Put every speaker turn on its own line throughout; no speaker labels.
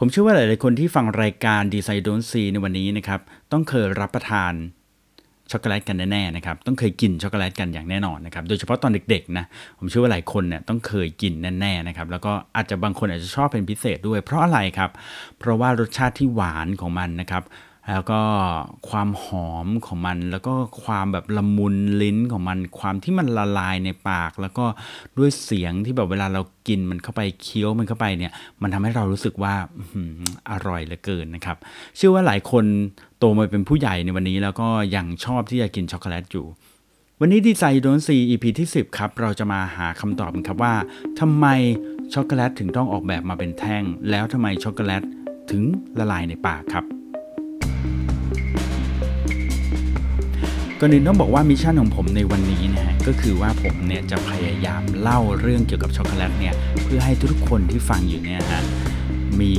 ผมเชื่อว่าหลายๆคนที่ฟังรายการดีไซน์โดนซีในวันนี้นะครับ ต้องเคยรับประทานช็อกโกแลตกันแน่ๆนะครับ ต้องเคยกินช็อกโกแลตกันอย่างแน่นอนนะครับ โดยเฉพาะตอนเด็กๆนะ ผมเชื่อว่าหลายคนเนี่ยต้องเคยกินแน่ๆนะครับ แล้วก็อาจจะบางคนอาจจะชอบเป็นพิเศษด้วย เพราะอะไรครับ เพราะว่ารสชาติที่หวานของมันนะครับ แล้วก็ความหอมของมัน แล้วก็ความแบบละมุนลิ้นของมัน ความที่มันละลายในปาก แล้วก็ด้วยเสียงที่แบบเวลาเรากินมันเข้าไปเคี้ยวมันเข้าไปเนี่ย มันทำให้เรารู้สึกว่าอร่อยเหลือเกินนะครับ เชื่อว่าหลายคนโตมาเป็นผู้ใหญ่ในวันนี้ แล้วก็ยังชอบที่จะกินช็อกโกแลตอยู่วันนี้ Design You Don't See EP ที่ 10 ครับ เราจะมาหาคำตอบกันครับว่าทำไมช็อกโกแลตถึงต้องออกแบบมาเป็นแท่ง แล้วทำไมช็อกโกแลตถึงละลายในปากครับ ก่อนอื่นต้องบอกว่า mission ของผมในวันนี้นะฮะก็คือว่าผมเนี่ยจะพยายามเล่าเรื่องเกี่ยวกับช็อกโกแลตเนี่ยเพื่อให้ทุกคนที่ฟังอยู่เนี่ยฮะมี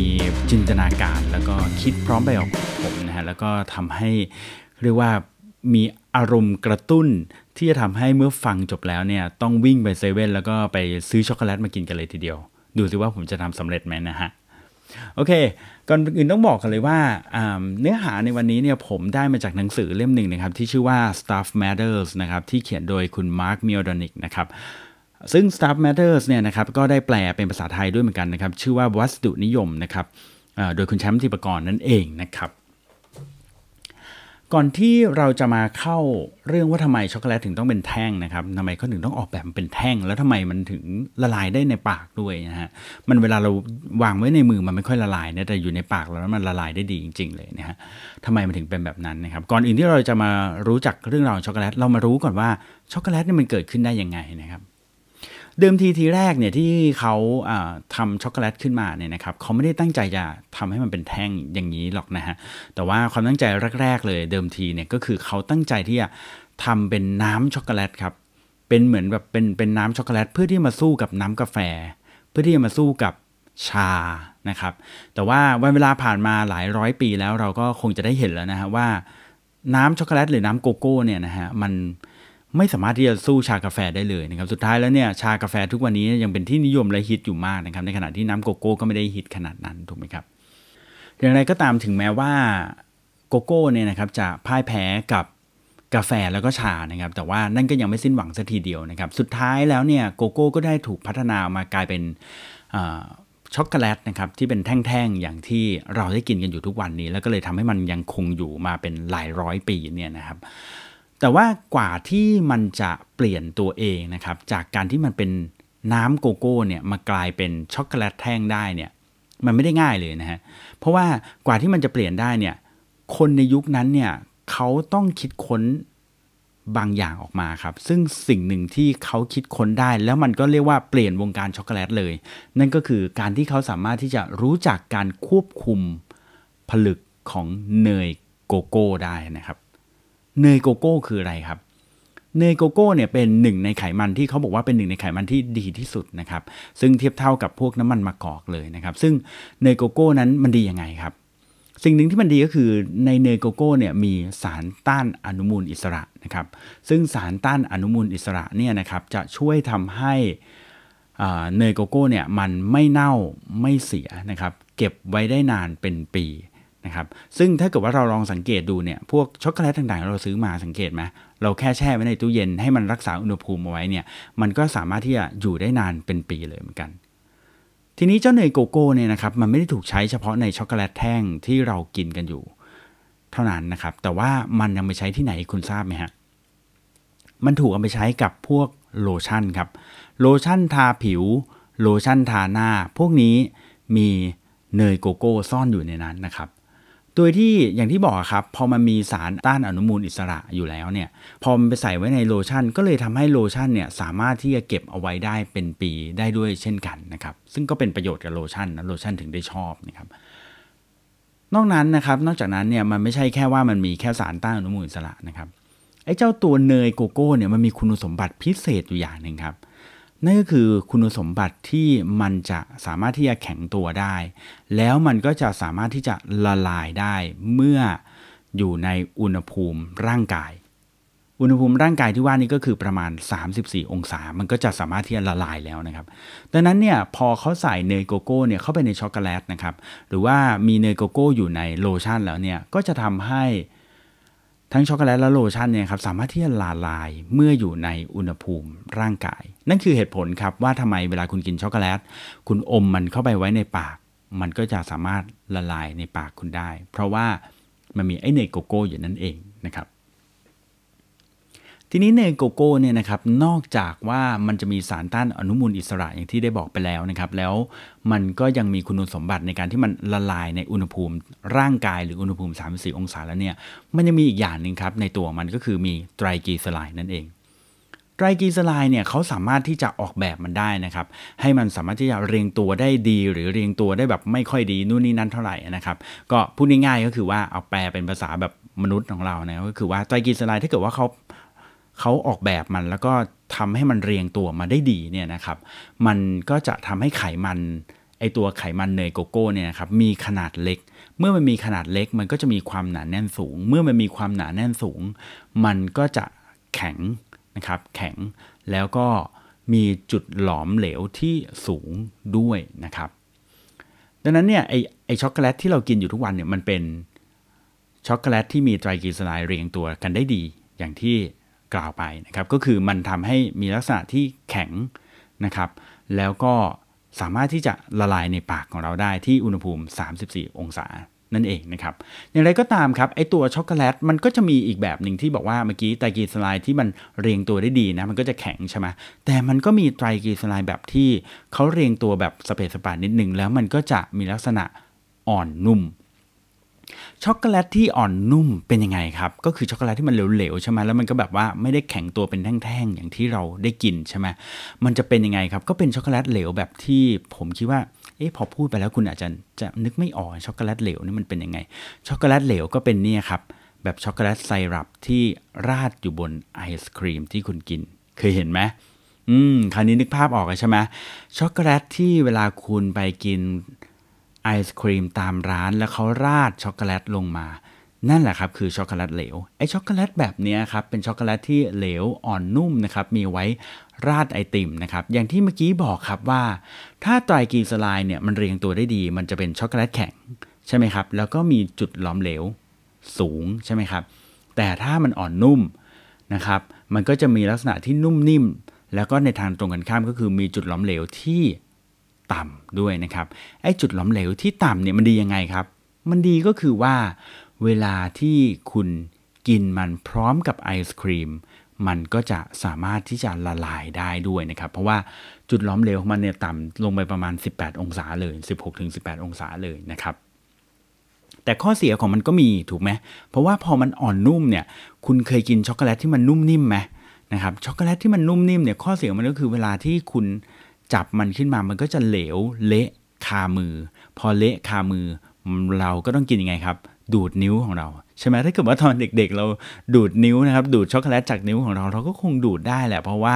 จินตนาการแล้วก็คิดพร้อมไปกับผมนะฮะแล้วก็ทำให้เรียกว่ามีอารมณ์กระตุ้นที่จะทำให้เมื่อฟังจบแล้วเนี่ยต้องวิ่งไปเซเว่นแล้วก็ไปซื้อช็อกโกแลตมากินกันเลยทีเดียว ดูสิว่าผมจะทำสำเร็จไหมนะฮะ โอเค ก่อนอื่นต้องบอกกันเลยว่าเนื้อหาในวันนี้เนี่ยผมได้มาจากหนังสือเล่มหนึ่งนะครับ ที่ชื่อว่า Stuff Matters นะครับ ที่เขียนโดยคุณ Mark m i o d o n i c นะครับซึ่ง Stuff Matters เนี่ยนะครับก็ได้แปลเป็นภาษาไทยด้วยเหมือนกันนะครับ ชื่อว่าวัสดุนิยมนะครับโดยคุณแชมป์ทิปกรนั่นเองนะครับ ก่อนที่เราจะมาเข้าเรื่องว่าทำไมช็อกโกแลตถึงต้องเป็นแท่งนะครับทำไมเขาถึงต้องออกแบบเป็นแท่ง แล้วทำไมมันถึงละลายได้ในปากด้วยนะฮะมันเวลาเราวางไว้ในมือมันไม่ค่อยละลายนะแต่อยู่ในปากแล้วมันละลายได้ดีจริง ๆ เลยนะฮะทำไมมันถึงเป็นแบบนั้นนะครับก่อนอื่นที่เราจะมารู้จักเรื่องราวช็อกโกแลตเรามารู้ก่อนว่าช็อกโกแลตนี่มันเกิดขึ้นได้ยังไงนะครับ เดิมทีทีแรกเนี่ยที่เขาทำช็อกโกแลตขึ้นมาเนี่ยนะครับเขาไม่ได้ตั้งใจจะทำให้มันเป็นแท่งอย่างนี้หรอกนะฮะแต่ว่าความตั้งใจแรก ๆ เลยเดิมทีเนี่ยก็คือเขาตั้งใจที่จะทำเป็นน้ำช็อกโกแลตครับเป็นเหมือนแบบเป็นเป็นน้ำช็อกโกแลตเพื่อที่มาสู้กับน้ำกาแฟ เพื่อที่จะมาสู้กับชานะครับ แต่ว่าวันเวลาผ่านมาหลายร้อยปีแล้วเราก็คงจะได้เห็นแล้วนะฮะว่าน้ำช็อกโกแลตหรือน้ำโกโก้เนี่ยนะฮะมัน ไม่สามารถที่จะสู้ชากาแฟได้เลยนะครับสุดท้ายแล้วเนี่ยชากาแฟทุกวันนี้ยังเป็นที่นิยมและฮิตอยู่มากนะครับในขณะที่น้ำโกโก้ก็ไม่ได้ฮิตขนาดนั้นถูกไหมครับอย่างไรก็ตามถึงแม้ว่าโกโก้เนี่ยนะครับจะพ่ายแพ้กับกาแฟแล้วก็ชานะครับแต่ว่านั่นก็ยังไม่สิ้นหวังสักทีเดียวนะครับสุดท้ายแล้วเนี่ยโกโก้ก็ได้ถูกพัฒนามากลายเป็นช็อกโกแลตนะครับที่เป็นแท่งๆอย่างที่เราได้กินกันอยู่ทุกวันนี้ แล้วก็เลยทำให้มันยังคงอยู่มาเป็นหลายร้อยปีเนี่ยนะครับ แต่ว่ากว่าที่มันจะเปลี่ยนตัวเองนะครับ จากการที่มันเป็นน้ำโกโก้เนี่ยมากลายเป็นช็อกโกแลตแท่งได้เนี่ยมันไม่ได้ง่ายเลยนะฮะ เพราะว่ากว่าที่มันจะเปลี่ยนได้เนี่ย คนในยุคนั้นเนี่ยเขาต้องคิดค้นบางอย่างออกมาครับ ซึ่งสิ่งหนึ่งที่เขาคิดค้นได้ แล้วมันก็เรียกว่าเปลี่ยนวงการช็อกโกแลตเลย นั่นก็คือการที่เขาสามารถที่จะรู้จักการควบคุมผลึกของเนยโกโก้ได้นะครับ เนยโกโก้คืออะไรครับเนยโกโก้เนี่ยเป็นหนึ่งในไขมันที่เขาบอกว่าเป็นหนึ่งในไขมันที่ดีที่สุดนะครับ ซึ่งเทียบเท่ากับพวกน้ำมันมะกอกเลยนะครับ ซึ่งเนยโกโก้นั้นมันดียังไงครับ สิ่งหนึ่งที่มันดีก็คือในเนยโกโก้เนี่ยมีสารต้านอนุมูลอิสระนะครับ ซึ่งสารต้านอนุมูลอิสระเนี่ยนะครับจะช่วยทำให้เนยโกโก้เนี่ยมันไม่เน่าไม่เสียนะครับ เก็บไว้ได้นานเป็นปี นะครับซึ่งถ้าเกิดว่าเราลองสังเกตดูเนี่ยพวกช็อกโกแลตต่างๆ เราซื้อมาสังเกตไหมเราแค่แช่ไว้ในตู้เย็นให้มันรักษาอุณหภูมิเอาไว้เนี่ยมันก็สามารถที่จะอยู่ได้นานเป็นปีเลยเหมือนกัน ทีนี้เจ้าเนยโกโก้เนี่ยนะครับมันไม่ได้ถูกใช้เฉพาะในช็อกโกแลตแท่งที่เรากินกันอยู่ เท่านั้นนะครับแต่ว่ามันยังไปใช้ที่ไหนคุณทราบไหมฮะมันถูกเอาไปใช้กับพวกโลชั่นครับโลชั่นทาผิว โลชั่นทาหน้า พวกนี้มีเนยโกโก้ซ่อนอยู่ในนั้นนะครับ โดยที่อย่างที่บอกครับ พอมันมีสารต้านอนุมูลอิสระอยู่แล้วเนี่ยพอมันไปใส่ไว้ในโลชั่น ก็เลยทำให้โลชั่นเนี่ยสามารถที่จะเก็บเอาไว้ได้เป็นปีได้ด้วยเช่นกันนะครับ ซึ่งก็เป็นประโยชน์กับโลชั่นนะโลชั่นถึงได้ชอบนะครับนอกนั้นนะครับ นอกจากนั้นเนี่ยมันไม่ใช่แค่ว่ามันมีแค่สารต้านอนุมูลอิสระนะครับไอ้เจ้าตัวเนยโกโก้เนี่ยมันมีคุณสมบัติพิเศษอยู่อย่างหนึ่งครับ นั่นก็คือคุณสมบัติที่มันจะสามารถที่จะแข็งตัวได้ แล้วมันก็จะสามารถที่จะละลายได้เมื่ออยู่ในอุณหภูมิร่างกาย อุณหภูมิร่างกายที่ว่านี้ก็คือประมาณ 34 องศา มันก็จะสามารถที่จะละลายแล้วนะครับ ดังนั้นเนี่ยพอเขาใส่เนยโกโก้เนี่ยเข้าไปในช็อกโกแลตนะครับ หรือว่ามีเนยโกโก้อยู่ในโลชั่นแล้วเนี่ยก็จะทำให้ ทั้งช็อกโกแลตและโลชั่นเนี่ยครับสามารถที่จะละลายเมื่ออยู่ในอุณหภูมิร่างกาย นั่นคือเหตุผลครับว่าทำไมเวลาคุณกินช็อกโกแลต คุณอมมันเข้าไปไว้ในปาก มันก็จะสามารถละลายในปากคุณได้ เพราะว่ามันมีไอ้เนยโกโก้อยู่นั่นเองนะครับ ทีนี้เนยโกโก้เนี่ยนะครับนอกจากว่ามันจะมีสารต้านอนุมูลอิสระอย่างที่ได้บอกไปแล้วนะครับแล้วมันก็ยังมีคุณสมบัติในการที่มันละลายในอุณหภูมิร่างกายหรืออุณหภูมิ 34 องศาแล้วเนี่ยมันยังมีอีกอย่างหนึ่งครับในตัวมันก็คือมีไตรกลีเซอไรด์นั่นเองไตรกีสไลน์เนี่ยเขาสามารถที่จะออกแบบมันได้นะครับ ให้มันสามารถที่จะเรียงตัวได้ดี หรือเรียงตัวได้แบบไม่ค่อยดีนู่นนี่นั่นเท่าไหร่นะครับ ก็พูดง่ายๆก็คือว่าเอาแปลเป็นภาษาแบบมนุษย์ของเรานะก็คือว่าไตรกีสไลน์ถ้าเกิดว่าเขา เขาออกแบบมันแล้วก็ทำให้มันเรียงตัวมาได้ดีเนี่ยนะครับ มันก็จะทำให้ไขมันไอตัวไขมันเนยโกโก้เนี่ยนะครับมีขนาดเล็ก เมื่อมันมีขนาดเล็ก มันก็จะมีความหนาแน่นสูง เมื่อมันมีความหนาแน่นสูง มันก็จะแข็งนะครับ แข็งแล้วก็มีจุดหลอมเหลวที่สูงด้วยนะครับ ดังนั้นเนี่ยไอไอช็อกโกแลตที่เรากินอยู่ทุกวันเนี่ยมันเป็นช็อกโกแลตที่มีไตรกลีเซอไรด์เรียงตัวกันได้ดี อย่างที่ กล่าวไปนะครับ ก็คือมันทำให้มีลักษณะที่แข็งนะครับ แล้วก็สามารถที่จะละลายในปากของเราได้ที่อุณหภูมิ 34 องศานั่นเองนะครับ อย่างไรก็ตามครับไอตัวช็อกโกแลตมันก็จะมีอีกแบบหนึ่งที่บอกว่าเมื่อกี้ไตรกลีเซอไรด์ที่มันเรียงตัวได้ดีนะมันก็จะแข็งใช่ไหมแต่มันก็มีไตรกลีเซอไรด์แบบที่เขาเรียงตัวแบบสะเปะสะปะนิดหนึ่งแล้วมันก็จะมีลักษณะอ่อนนุ่ม ช็อกโกแลตที่อ่อนนุ่มเป็นยังไงครับ ก็คือช็อกโกแลตที่มันเหลวๆใช่ไหมแล้วมันก็แบบว่าไม่ได้แข็งตัวเป็นแท่งๆอย่างที่เราได้กินใช่ไหมมันจะเป็นยังไงครับ ก็เป็นช็อกโกแลตเหลวแบบที่ผมคิดว่าเอ๊ะพอพูดไปแล้วคุณอาจจะจะนึกไม่ออกช็อกโกแลตเหลวนี่มันเป็นยังไง ช็อกโกแลตเหลวก็เป็นนี่ครับแบบช็อกโกแลตไซรัปที่ราดอยู่บนไอศครีมที่คุณกิน เคยเห็นไหมอืมคราวนี้นึกภาพออกใช่ไหมช็อกโกแลตที่เวลาคุณไปกิน ไอศครีมตามร้านแล้วเขาราดช็อกโกแลตลงมา นั่นแหละครับคือช็อกโกแลตเหลวไอช็อกโกแลตแบบนี้ครับเป็นช็อกโกแลตที่เหลวอ่อนนุ่มนะครับมีไว้ราดไอติมนะครับอย่างที่เมื่อกี้บอกครับว่า ถ้าไตรกลีเซอไรด์เนี่ยมันเรียงตัวได้ดี มันจะเป็นช็อกโกแลตแข็งใช่ไหมครับแล้วก็มีจุดหลอมเหลวสูงใช่ไหมครับแต่ถ้ามันอ่อนนุ่มนะครับมันก็จะมีลักษณะที่นุ่มนิ่ม แล้วก็ในทางตรงกันข้ามก็คือมีจุดหลอมเหลวที่ ต่ำด้วยนะครับไอ้จุดหลอมเหลวที่ต่ำเนี่ยมันดียังไงครับ มันดีก็คือว่า เวลาที่คุณกินมันพร้อมกับไอศครีมมันก็จะสามารถที่จะละลายได้ด้วยนะครับ เพราะว่าจุดล้อมเหลวของมันเนี่ยต่ำลงไปประมาณ 18 องศาเลย 16-18 องศาเลยนะครับ แต่ข้อเสียของมันก็มีถูกไหมเพราะว่าพอมันอ่อนนุ่มเนี่ย คุณเคยกินช็อกโกแลตที่มันนุ่มนิ่มไหมนะครับช็อกโกแลตที่มันนุ่มนิ่มเนี่ยข้อเสียมันก็คือเวลาที่คุณ จับมันขึ้นมามันก็จะเหลวเละคามือ พอเละคามือเราก็ต้องกินยังไงครับ ดูดนิ้วของเราใช่ไหมถ้าเกิดว่าตอนเด็กๆ เราดูดนิ้วนะครับ ดูดช็อกโกแลตจากนิ้วของเราเราก็คงดูดได้แหละ เพราะว่า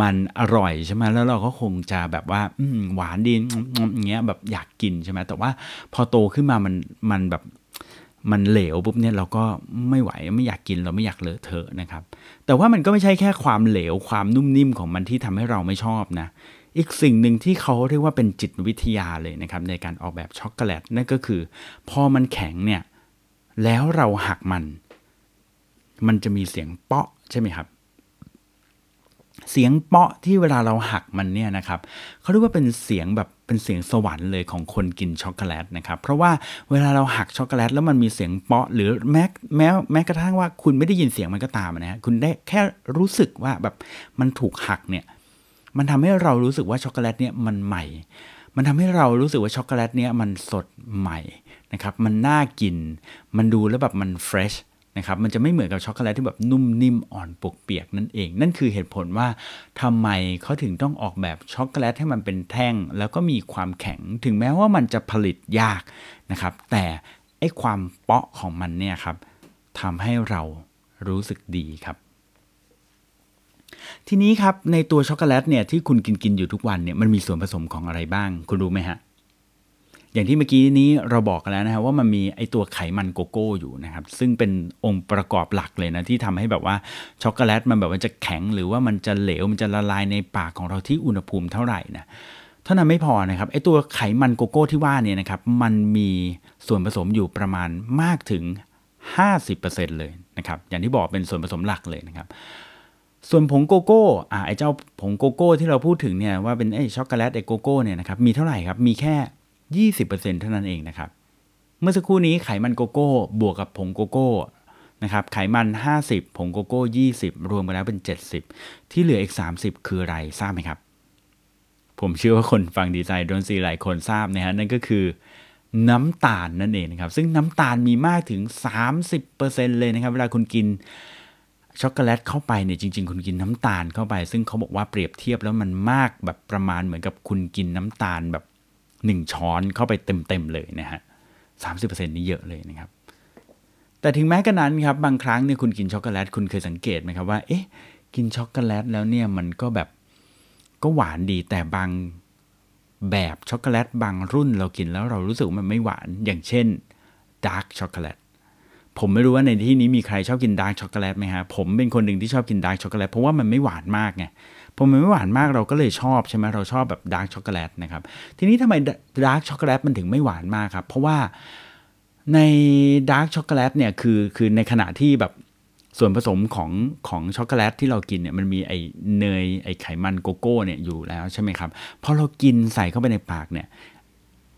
มันอร่อยใช่ไหมแล้วเราก็คงจะแบบว่าหวานดีอย่างเงี้ยแบบอยากกินใช่ไหมแต่ว่าพอโตขึ้นมามันมันแบบมันเหลวปุ๊บเนี่ยเราก็ไม่ไหวไม่อยากกินเราไม่อยากเลอะเทอะนะครับ แต่ว่ามันก็ไม่ใช่แค่ความเหลวความนุ่มนิ่มของมันที่ทำให้เราไม่ชอบนะ อีกสิ่งหนึ่งที่เขาเรียกว่าเป็นจิตวิทยาเลยนะครับในการออกแบบช็อกโกแลตนั่นก็คือ พอมันแข็งเนี่ยแล้วเราหักมัน มันจะมีเสียงเปาะใช่ไหมครับ เสียงเปาะที่เวลาเราหักมันเนี่ยนะครับเขาเรียกว่าเป็นเสียงแบบเป็นเสียงสวรรค์เลยของคนกินช็อกโกแลตนะครับ เพราะว่าเวลาเราหักช็อกโกแลตแล้วมันมีเสียงเปาะ หรือแม้แม้แม้กระทั่งว่าคุณไม่ได้ยินเสียงมันก็ตามนะฮะคุณได้แค่รู้สึกว่าแบบมันถูกหักเนี่ย มันทำให้เรารู้สึกว่าช็อกโกแลตเนี่ยมันใหม่ มันทำให้เรารู้สึกว่าช็อกโกแลตเนี่ยมันสดใหม่นะครับมันน่ากิน มันดูแล้วแบบมันเฟรชนะครับมันจะไม่เหมือนกับช็อกโกแลตที่แบบนุ่มนิ่มอ่อนปกเปียกนั่นเอง นั่นคือเหตุผลว่าทำไมเขาถึงต้องออกแบบช็อกโกแลตให้มันเป็นแท่ง แล้วก็มีความแข็งถึงแม้ว่ามันจะผลิตยากนะครับ แต่ไอ้ความเปาะของมันเนี่ยครับทำให้เรารู้สึกดีครับ ทีนี้ครับในตัวช็อกโกแลตเนี่ยที่คุณกินกินอยู่ทุกวันเนี่ยมันมีส่วนผสมของอะไรบ้าง คุณรู้ไหมฮะอย่างที่เมื่อกี้นี้เราบอกกันแล้วนะครับว่ามันมีไอตัวไขมันโกโก้อยู่นะครับซึ่งเป็นองค์ประกอบหลักเลยนะที่ทำให้แบบว่าช็อกโกแลตมันแบบว่าจะแข็งหรือว่ามันจะเหลวมันจะละลายในปากของเราที่อุณหภูมิเท่าไหร่นะเท่านั้นไม่พอนะครับไอตัวไขมันโกโก้ที่ว่าเนี่ยนะครับมันมีส่วนผสมอยู่ประมาณมากถึง 50%เลยนะครับอย่างที่บอกเป็นส่วนผสมหลักเลยนะครับ ส่วนผงโกโก้ อ่าไอ้เจ้าผงโกโก้ที่เราพูดถึงเนี่ยว่าเป็นไอ้ช็อกโกแลตไอ้โกโก้เนี่ยนะครับมีเท่าไหร่ครับ มีแค่ 20%เท่านั้นเองนะครับ เมื่อสักครู่นี้ไขมันโกโก้บวกกับผงโกโก้นะครับไขมัน 50 ผงโกโก้ 20 รวมกันแล้วเป็น 70 ที่เหลืออีก 30 คืออะไรทราบไหมครับ ผมเชื่อว่าคนฟัง Design You Don't See หลายคนทราบนะฮะนั่นก็คือน้ำตาลนั่นเองนะครับ ซึ่งน้ำตาลมีมากถึง 30%เลยนะครับ เวลาคุณกิน ช็อกโกแลตเข้าไปเนี่ยจริง ๆ คุณกินน้ำตาลเข้าไป ซึ่งเขาบอกว่าเปรียบเทียบแล้วมันมากแบบประมาณเหมือนกับคุณกินน้ำตาลแบบ1ช้อนเข้าไปเต็ม ๆ เลยนะฮะสามสิบเปอร์เซ็นต์นี่เยอะเลยนะครับ แต่ถึงแม้กระนั้นครับบางครั้งเนี่ยคุณกินช็อกโกแลตคุณเคยสังเกตไหมครับว่า เอ๊ะ กินช็อกโกแลตแล้วเนี่ยมันก็แบบก็หวานดีแต่บางแบบช็อกโกแลตบางรุ่นเรากินแล้วเรารู้สึกมันไม่หวานอย่างเช่นดาร์กช็อกโกแลต ผมไม่รู้ว่าในที่นี้มีใครชอบกินดาร์กช็อกโกแลตไหมฮะผมเป็นคนหนึ่งที่ชอบกินดาร์กช็อกโกแลตเพราะว่ามันไม่หวานมากไงพอมันไม่หวานมากเราก็เลยชอบใช่ไหมเราชอบแบบดาร์กช็อกโกแลตนะครับทีนี้ทำไมดาร์กช็อกโกแลตมันถึงไม่หวานมากครับ เพราะว่าในดาร์กช็อกโกแลตเนี่ยคือคือในขณะที่แบบส่วนผสมของของช็อกโกแลตที่เรากินเนี่ยมันมีไอเนยไอไขมันโกโก้เนี่ยอยู่แล้วใช่ไหมครับพอเรากินใส่เข้าไปในปากเนี่ย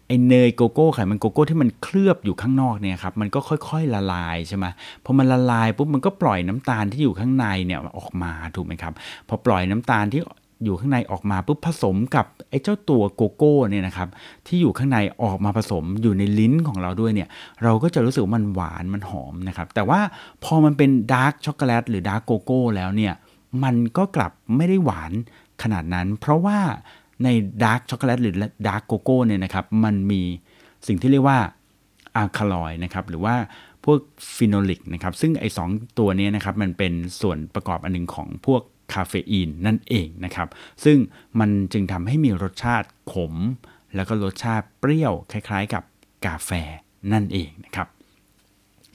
ไอเนยโกโก้ไขมันโกโก้ที่มันเคลือบอยู่ข้างนอกเนี่ยครับมันก็ค่อยๆละลายใช่ไหมพอมันละลายปุ๊บมันก็ปล่อยน้ำตาลที่อยู่ข้างในเนี่ยออกมาถูกไหมครับ พอปล่อยน้ำตาลที่อยู่ข้างในออกมาปุ๊บผสมกับไอ้เจ้าตัวโกโก้เนี่ยนะครับที่อยู่ข้างในออกมาผสมอยู่ในลิ้นของเราด้วยเนี่ยเราก็จะรู้สึกมันหวานมันหอมนะครับแต่ว่าพอมันเป็นดาร์กช็อกโกแลตหรือ dark โกโก้แล้วเนี่ยมันก็กลับไม่ได้หวานขนาดนั้น เพราะว่า ในดาร์กช็อกโกแลตหรือ dark โกโก้เนี่ยนะครับมันมีสิ่งที่เรียกว่าอัลคาลอยด์นะครับหรือว่าพวก phenolic นะครับซึ่งไอ้สารตัวนี้นะครับมันเป็นส่วนประกอบอันหนึ่งของพวกคาเฟอีนนั่นเองนะครับซึ่งมันจึงทำให้มีรสชาติขม แล้วก็รสชาติเปรี้ยวคล้าย ๆ กับกาแฟนั่นเองนะครับ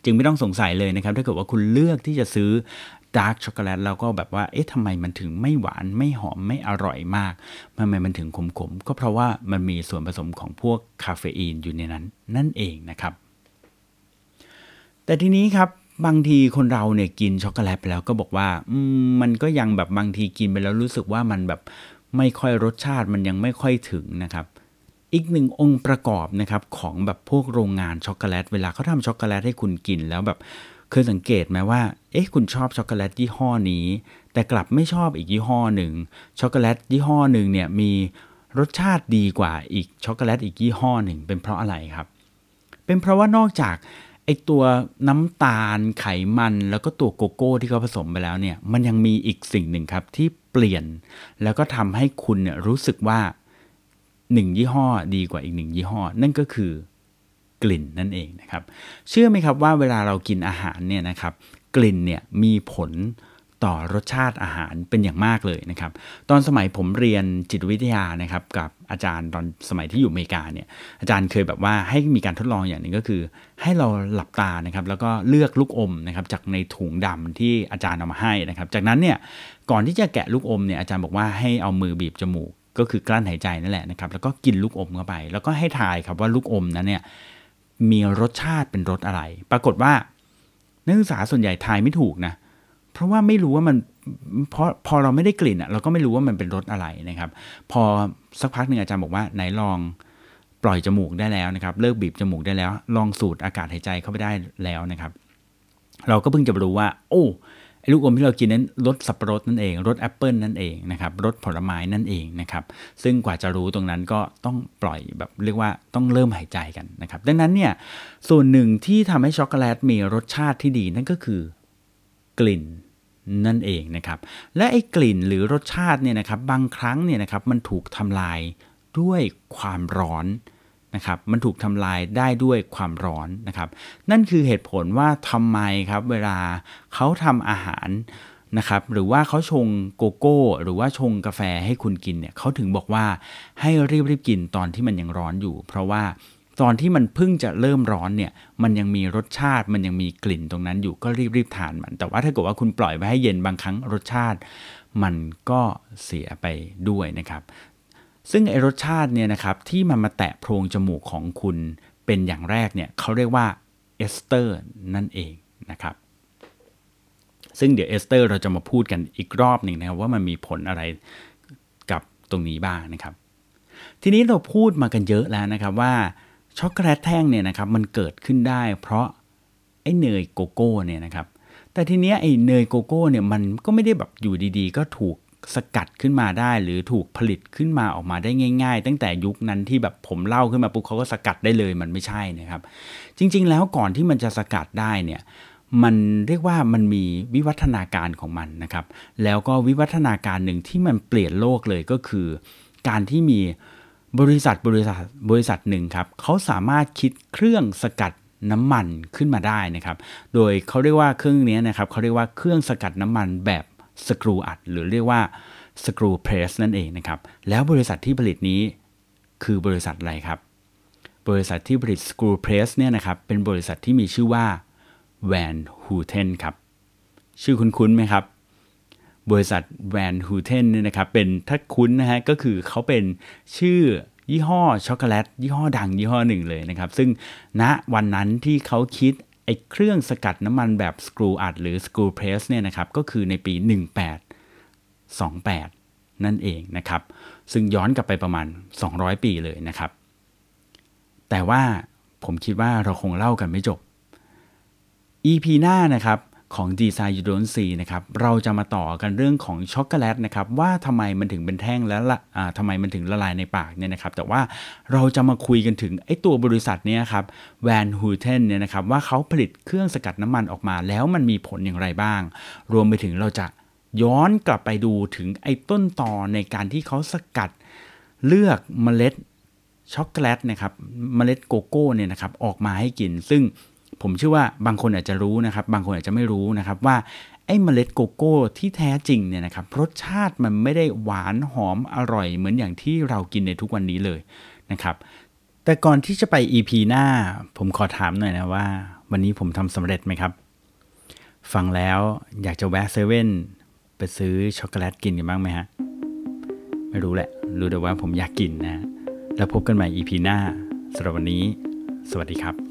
จึงไม่ต้องสงสัยเลยนะครับถ้าเกิดว่าคุณเลือกที่จะซื้อ ดาร์กช็อกโกแลตแล้วก็แบบว่า เอ๊ะทำไมมันถึงไม่หวานไม่หอมไม่อร่อยมากทำไมมันถึงขมๆ ก็เพราะว่ามันมีส่วนผสมของพวกคาเฟอีนอยู่ในนั้น นั่นเองนะครับ แต่ทีนี้ครับบางทีคนเราเนี่ยกินช็อกโกแลตไปแล้วก็บอกว่าอืมมันก็ยังแบบบางทีกินไปแล้วรู้สึกว่ามันแบบไม่ค่อยรสชาติมันยังไม่ค่อยถึงนะครับ อีกหนึ่งองค์ประกอบนะครับของแบบพวกโรงงานช็อกโกแลตเวลาเขาทำช็อกโกแลตให้คุณกินแล้วแบบ เคยสังเกตไหมว่า เอ๊ะ คุณชอบช็อกโกแลตยี่ห้อนี้ แต่กลับไม่ชอบอีกยี่ห้อหนึ่ง ช็อกโกแลตยี่ห้อหนึ่งเนี่ยมีรสชาติดีกว่าอีกช็อกโกแลตอีกยี่ห้อหนึ่ง เป็นเพราะอะไรครับ เป็นเพราะว่านอกจากไอตัวน้ำตาลไขมันแล้วก็ตัวโกโก้ที่เขาผสมไปแล้วเนี่ย มันยังมีอีกสิ่งหนึ่งครับที่เปลี่ยน แล้วก็ทำให้คุณเนี่ยรู้สึกว่าหนึ่งยี่ห้อดีกว่าอีกหนึ่งยี่ห้อ นั่นก็คือ กลิ่นนั่นเองนะครับ เชื่อไหมครับว่าเวลาเรากินอาหารเนี่ยนะครับกลิ่นเนี่ยมีผลต่อรสชาติอาหารเป็นอย่างมากเลยนะครับ ตอนสมัยผมเรียนจิตวิทยานะครับกับอาจารย์ตอนสมัยที่อยู่อเมริกาเนี่ยอาจารย์เคยแบบว่าให้มีการทดลองอย่างหนึ่งก็คือ ให้เราหลับตานะครับแล้วก็เลือกลูกอมนะครับจากในถุงดำที่อาจารย์เอามาให้นะครับ จากนั้นเนี่ยก่อนที่จะแกะลูกอมเนี่ยอาจารย์บอกว่าให้เอามือบีบจมูกก็คือกลั้นหายใจนั่นแหละนะครับแล้วก็กินลูกอมเข้าไป แล้วก็ให้ทายครับว่าลูกอมนั้นเนี่ย มีรสชาติเป็นรสอะไร ปรากฏว่า นักศึกษาส่วนใหญ่ทายไม่ถูกนะ เพราะว่าไม่รู้ว่ามันเพราะพอเราไม่ได้กลิ่นอะเราก็ไม่รู้ว่ามันเป็นรสอะไรนะครับ พอสักพักหนึ่งอาจารย์บอกว่าไหนลองปล่อยจมูกได้แล้วนะครับ เลิกบีบจมูกได้แล้ว ลองสูดอากาศหายใจเข้าไปได้แล้วนะครับ เราก็เพิ่งจะรู้ว่า โอ้ ไอ้ลูกอมที่เรากินนั้นรสสับปะรดนั่นเองรสแอปเปิลนั่นเองนะครับรสผลไม้นั่นเองนะครับซึ่งกว่าจะรู้ตรงนั้นก็ต้องปล่อยแบบเรียกว่าต้องเริ่มหายใจกันนะครับดังนั้นเนี่ยส่วนหนึ่งที่ทำให้ช็อกโกแลตมีรสชาติที่ดีนั่นก็คือกลิ่นนั่นเองนะครับและไอ้กลิ่นหรือรสชาติเนี่ยนะครับบางครั้งเนี่ยนะครับมันถูกทำลายด้วยความร้อน นะครับมันถูกทำลายได้ด้วยความร้อนนะครับ นั่นคือเหตุผลว่าทำไมครับเวลาเขาทำอาหารนะครับหรือว่าเขาชงโกโก้ หรือว่าชงกาแฟให้คุณกินเนี่ยเขาถึงบอกว่าให้รีบๆกินตอนที่มันยังร้อนอยู่ เพราะว่าตอนที่มันเพิ่งจะเริ่มร้อนเนี่ยมันยังมีรสชาติมันยังมีกลิ่นตรงนั้นอยู่ก็รีบๆทานมัน แต่ว่าถ้าเกิดว่าคุณปล่อยไว้ให้เย็นบางครั้งรสชาติ มันก็เสียไปด้วยนะครับ ซึ่งไอรสชาติเนี่ยนะครับที่มันมาแตะโพรงจมูกของคุณเป็นอย่างแรกเนี่ยเขาเรียกว่าเอสเตอร์นั่นเองนะครับ ซึ่งเดี๋ยวเอสเตอร์เราจะมาพูดกันอีกรอบหนึ่งนะครับว่ามันมีผลอะไรกับตรงนี้บ้างนะครับ ทีนี้เราพูดมากันเยอะแล้วนะครับว่าช็อกโกแลตแท่งเนี่ยนะครับมันเกิดขึ้นได้เพราะไอ้เนยโกโก้เนี่ยนะครับแต่ทีเนี้ยไอ้เนยโกโก้เนี่ยมันก็ไม่ได้แบบอยู่ดีๆ ก็ถูก สกัดขึ้นมาได้ หรือถูกผลิตขึ้นมาออกมาได้ง่าย ๆ ตั้งแต่ยุคนั้นที่แบบผมเล่าขึ้นมาปุ๊บเขาก็สกัดได้เลยมันไม่ใช่นะครับ จริง ๆ แล้วก่อนที่มันจะสกัดได้เนี่ยมันเรียกว่ามันมีวิวัฒนาการของมันนะครับ แล้วก็วิวัฒนาการหนึ่งที่มันเปลี่ยนโลกเลยก็คือ การที่มีบริษัทบริษัทบริษัทหนึ่งครับเขาสามารถคิดเครื่องสกัดน้ำมันขึ้นมาได้นะครับ โดยเขาเรียกว่าเครื่องนี้นะครับเขาเรียกว่าเครื่องสกัดน้ำมันแบบ สกรูอัด หรือเรียกว่าสกรูเพรสนั่นเองนะครับ แล้วบริษัทที่ผลิตนี้คือบริษัทอะไรครับ บริษัทที่ผลิตสกรูเพรสเนี่ยนะครับเป็นบริษัทที่มีชื่อว่าแวนฮูเทนครับ ชื่อคุ้นๆไหมครับ บริษัทแวนฮูเทนเนี่ยนะครับเป็นถ้าคุ้นนะฮะก็คือเขาเป็นชื่อยี่ห้อช็อกโกแลตยี่ห้อดังยี่ห้อหนึ่งเลยนะครับ ซึ่งณวันนั้นที่เขาคิด อ้เครื่องสกัดน้ำมันแบบสกรูอัดหรือสกรูเพรสเนี่ยนะครับก็คือในปี 1828 นั่นเองนะครับ ซึ่งย้อนกลับไปประมาณ 200 ปีเลยนะครับ แต่ว่าผมคิดว่าเราคงเล่ากันไม่จบ EP หน้านะครับ ของ Design You Don't See นะครับเราจะมาต่อกันเรื่องของช็อกโกแลตนะครับว่าทำไมมันถึงเป็นแท่งและละอ่าทำไมมันถึงละลายในปากเนี่ยนะครับแต่ว่าเราจะมาคุยกันถึงไอ้ตัวบริษัทเนี้ยครับ Van Houten เนี่ยนะครับว่าเขาผลิตเครื่องสกัดน้ำมันออกมา แล้วมันมีผลอย่างไรบ้าง รวมไปถึงเราจะย้อนกลับไปดูถึงไอ้ต้นตอในการที่เขาสกัดเลือกเมล็ดช็อกโกแลตนะครับเมล็ดโกโก้เนี่ยนะครับออกมาให้กิน ซึ่ง ผมเชื่อว่าบางคนอาจจะรู้นะครับ บางคนอาจจะไม่รู้นะครับว่าไอ้เมล็ดโกโก้ที่แท้จริงเนี่ยนะครับรสชาติมันไม่ได้หวานหอมอร่อยเหมือนอย่างที่เรากินในทุกวันนี้เลยนะครับ แต่ก่อนที่จะไป EP หน้า ผมขอถามหน่อยนะว่า วันนี้ผมทำสำเร็จไหมครับ ฟังแล้วอยากจะแวะเซเว่นไปซื้อช็อกโกแลตกินกันบ้างไหมฮะ ไม่รู้แหละ รู้แต่ว่าผมอยากกินนะ แล้วพบกันใหม่ EP หน้าสำหรับวันนี้ สวัสดีครับ